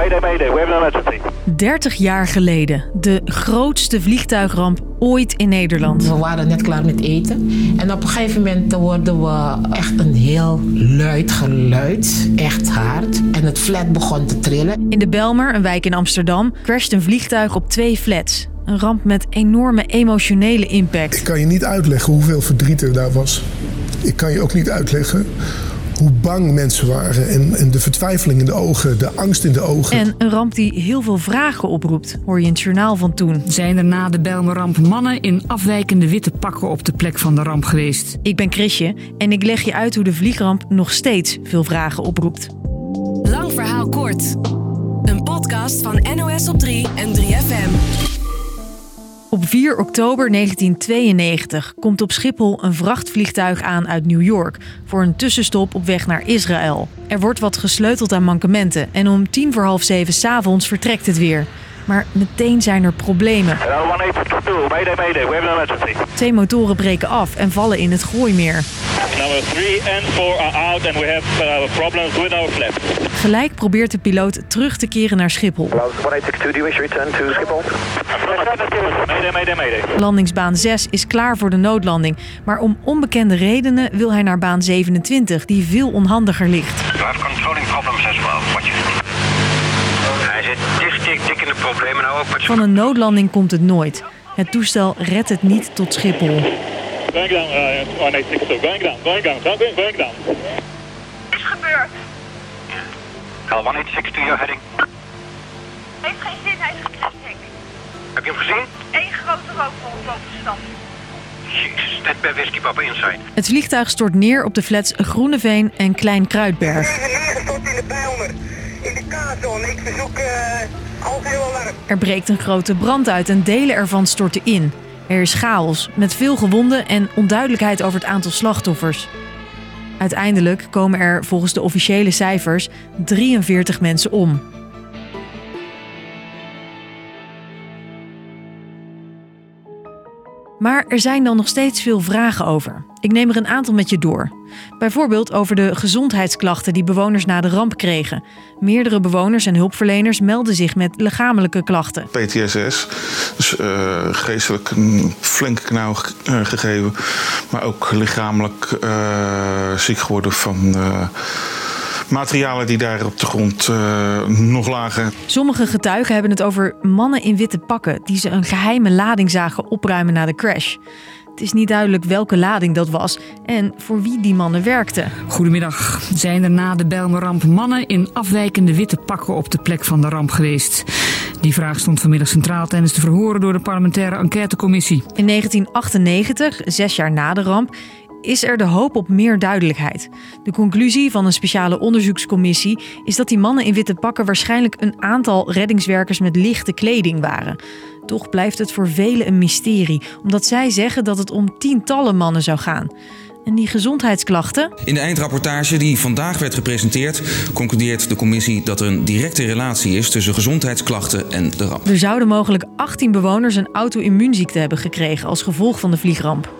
Mayday, mayday. We have an emergency. 30 jaar geleden. De grootste vliegtuigramp ooit in Nederland. We waren net klaar met eten. En op een gegeven moment hoorden we echt een heel luid geluid. Echt hard. En het flat begon te trillen. In de Belmer, een wijk in Amsterdam, crasht een vliegtuig op twee flats. Een ramp met enorme emotionele impact. Ik kan je niet uitleggen hoeveel verdriet er daar was. Ik kan je ook niet uitleggen hoe bang mensen waren en, en de vertwijfeling in de ogen, de angst in de ogen. En een ramp die heel veel vragen oproept, hoor je in het journaal van toen. Zijn er na de Bijlmerramp mannen in afwijkende witte pakken op de plek van de ramp geweest? Ik ben Chrisje en ik leg je uit hoe de vliegramp nog steeds veel vragen oproept. Lang verhaal kort. Een podcast van NOS op 3 en 3FM. Op 4 oktober 1992 komt op Schiphol een vrachtvliegtuig aan uit New York voor een tussenstop op weg naar Israël. Er wordt wat gesleuteld aan mankementen en om tien voor half zeven s'avonds vertrekt het weer. Maar meteen zijn er problemen. Hello, 1822. Mayday, mayday. We have an emergency. Twee motoren breken af en vallen in het Gooimeer. Number 3 and 4 are out and we have uh, problems with our flap. Gelijk probeert de piloot terug te keren naar Schiphol. Hello, 1862, do you wish to return to Schiphol? Mayday, mayday, mayday. Landingsbaan 6 is klaar voor de noodlanding, maar om onbekende redenen wil hij naar baan 27, die veel onhandiger ligt. You have controlling problems as well. What you Hij zit dik, dik, dik in de problemen nou ook. Van een noodlanding komt het nooit. Het toestel redt het niet tot Schiphol. Going down, uh, 1862. Going down, going down, going, going down. is gebeurd. 1862, you're heading. Heeft geen zin, hij is. Heb je hem gezien? Eén grote rookwolk boven de stad. Jezus, net bij Whisky Papa Inside. Het vliegtuig stort neer op de flats Groeneveen en Klein Kruidberg. neergestort in de Bijlmer. In de K-zone. Ik verzoek uh, algeheel alarm. Er breekt een grote brand uit en delen ervan storten in. Er is chaos, met veel gewonden en onduidelijkheid over het aantal slachtoffers. Uiteindelijk komen er volgens de officiële cijfers 43 mensen om. Maar er zijn dan nog steeds veel vragen over. Ik neem er een aantal met je door. Bijvoorbeeld over de gezondheidsklachten die bewoners na de ramp kregen. Meerdere bewoners en hulpverleners melden zich met lichamelijke klachten. PTSS, dus eh, geestelijk een flinke knauw eh, gegeven, maar ook lichamelijk eh, ziek geworden van materialen die daar op de grond eh, nog lagen. Sommige getuigen hebben het over mannen in witte pakken die ze een geheime lading zagen opruimen na de crash. Het is niet duidelijk welke lading dat was en voor wie die mannen werkten. Goedemiddag. Zijn er na de Bijlmerramp mannen in afwijkende witte pakken op de plek van de ramp geweest? Die vraag stond vanmiddag centraal tijdens de verhoren door de parlementaire enquêtecommissie. In 1998, zes jaar na de ramp, is er de hoop op meer duidelijkheid. De conclusie van een speciale onderzoekscommissie is dat die mannen in witte pakken waarschijnlijk een aantal reddingswerkers met lichte kleding waren. Toch blijft het voor velen een mysterie, omdat zij zeggen dat het om tientallen mannen zou gaan. En die gezondheidsklachten, In de eindrapportage die vandaag werd gepresenteerd, concludeert de commissie dat er een directe relatie is tussen gezondheidsklachten en de ramp. er zouden mogelijk 18 bewoners een auto-immuunziekte hebben gekregen als gevolg van de vliegramp.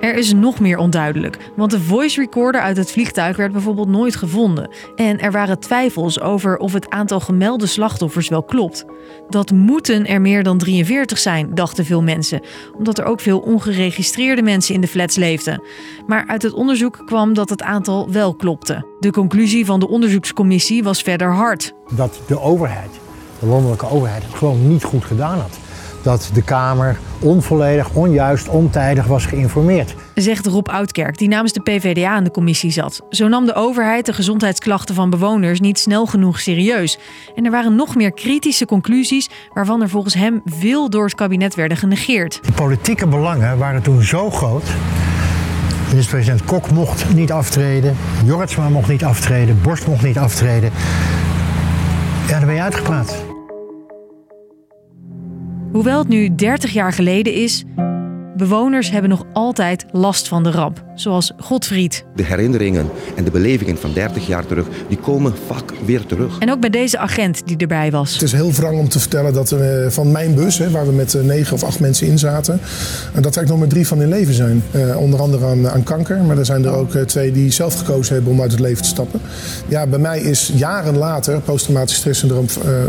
Er is nog meer onduidelijk, want de voice recorder uit het vliegtuig werd bijvoorbeeld nooit gevonden. En er waren twijfels over of het aantal gemelde slachtoffers wel klopt. Dat moeten er meer dan 43 zijn, dachten veel mensen, omdat er ook veel ongeregistreerde mensen in de flats leefden. Maar uit het onderzoek kwam dat het aantal wel klopte. De conclusie van de onderzoekscommissie was verder hard. dat de overheid, de landelijke overheid, het gewoon niet goed gedaan had. Dat de Kamer onvolledig, onjuist, ontijdig was geïnformeerd. Zegt Rob Oudkerk, die namens de PVDA in de commissie zat. Zo nam de overheid de gezondheidsklachten van bewoners niet snel genoeg serieus. En er waren nog meer kritische conclusies, waarvan er volgens hem veel door het kabinet werden genegeerd. De politieke belangen waren toen zo groot. Minister-president Kok mocht niet aftreden, Jorritsma mocht niet aftreden, Borst mocht niet aftreden. Ja, dan ben je uitgepraat. Hoewel het nu 30 jaar geleden is, Bewoners hebben nog altijd last van de ramp, zoals Godfried. De herinneringen en de belevingen van 30 jaar terug, die komen vaak weer terug. En ook bij deze agent die erbij was. Het is heel wrang om te vertellen dat er eh, van mijn bus, hè, waar we met eh, negen of acht mensen in zaten, en dat er eigenlijk nog maar drie van in leven zijn. Uh, onder andere aan, aan, kanker, maar er zijn er ook twee die zelf gekozen hebben om uit het leven te stappen. Ja, bij mij is jaren later posttraumatisch stresssyndroom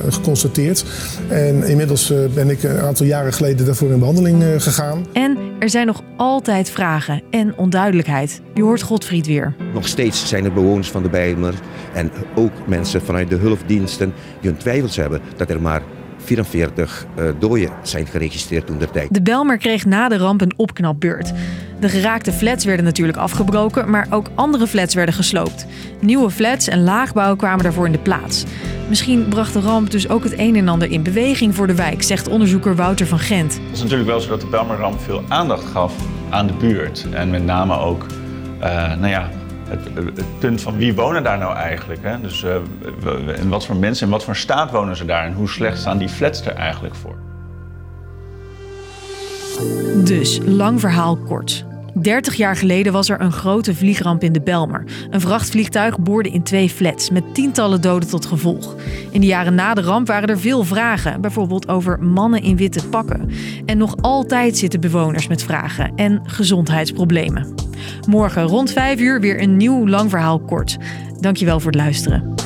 geconstateerd. En inmiddels ben ik een aantal jaren geleden daarvoor in behandeling gegaan. En er zijn nog altijd vragen en onduidelijkheid. Je hoort Godfried weer. Nog steeds zijn er bewoners van de Bijlmer en ook mensen vanuit de hulpdiensten die hun twijfels hebben dat er maar 44 uh, doden zijn geregistreerd toen der tijd. De Belmer kreeg na de ramp een opknapbeurt. De geraakte flats werden natuurlijk afgebroken, maar ook andere flats werden gesloopt. Nieuwe flats en laagbouw kwamen daarvoor in de plaats. Misschien bracht de ramp dus ook het een en ander in beweging voor de wijk, zegt onderzoeker Wouter van Gent. Het is natuurlijk wel zo dat de Belmerramp veel aandacht gaf aan de buurt. En met name ook uh, nou ja, het, het, punt van wie wonen daar nou eigenlijk. Hè? Dus uh, en wat voor mensen en wat voor staat wonen ze daar en hoe slecht staan die flats er eigenlijk voor. Dus, lang verhaal kort. 30 jaar geleden was er een grote vliegramp in de Belmer. Een vrachtvliegtuig boorde in twee flats met tientallen doden tot gevolg. In de jaren na de ramp waren er veel vragen, bijvoorbeeld over mannen in witte pakken. En nog altijd zitten bewoners met vragen en gezondheidsproblemen. Morgen rond 5 uur weer een nieuw lang verhaal kort. Dankjewel voor het luisteren.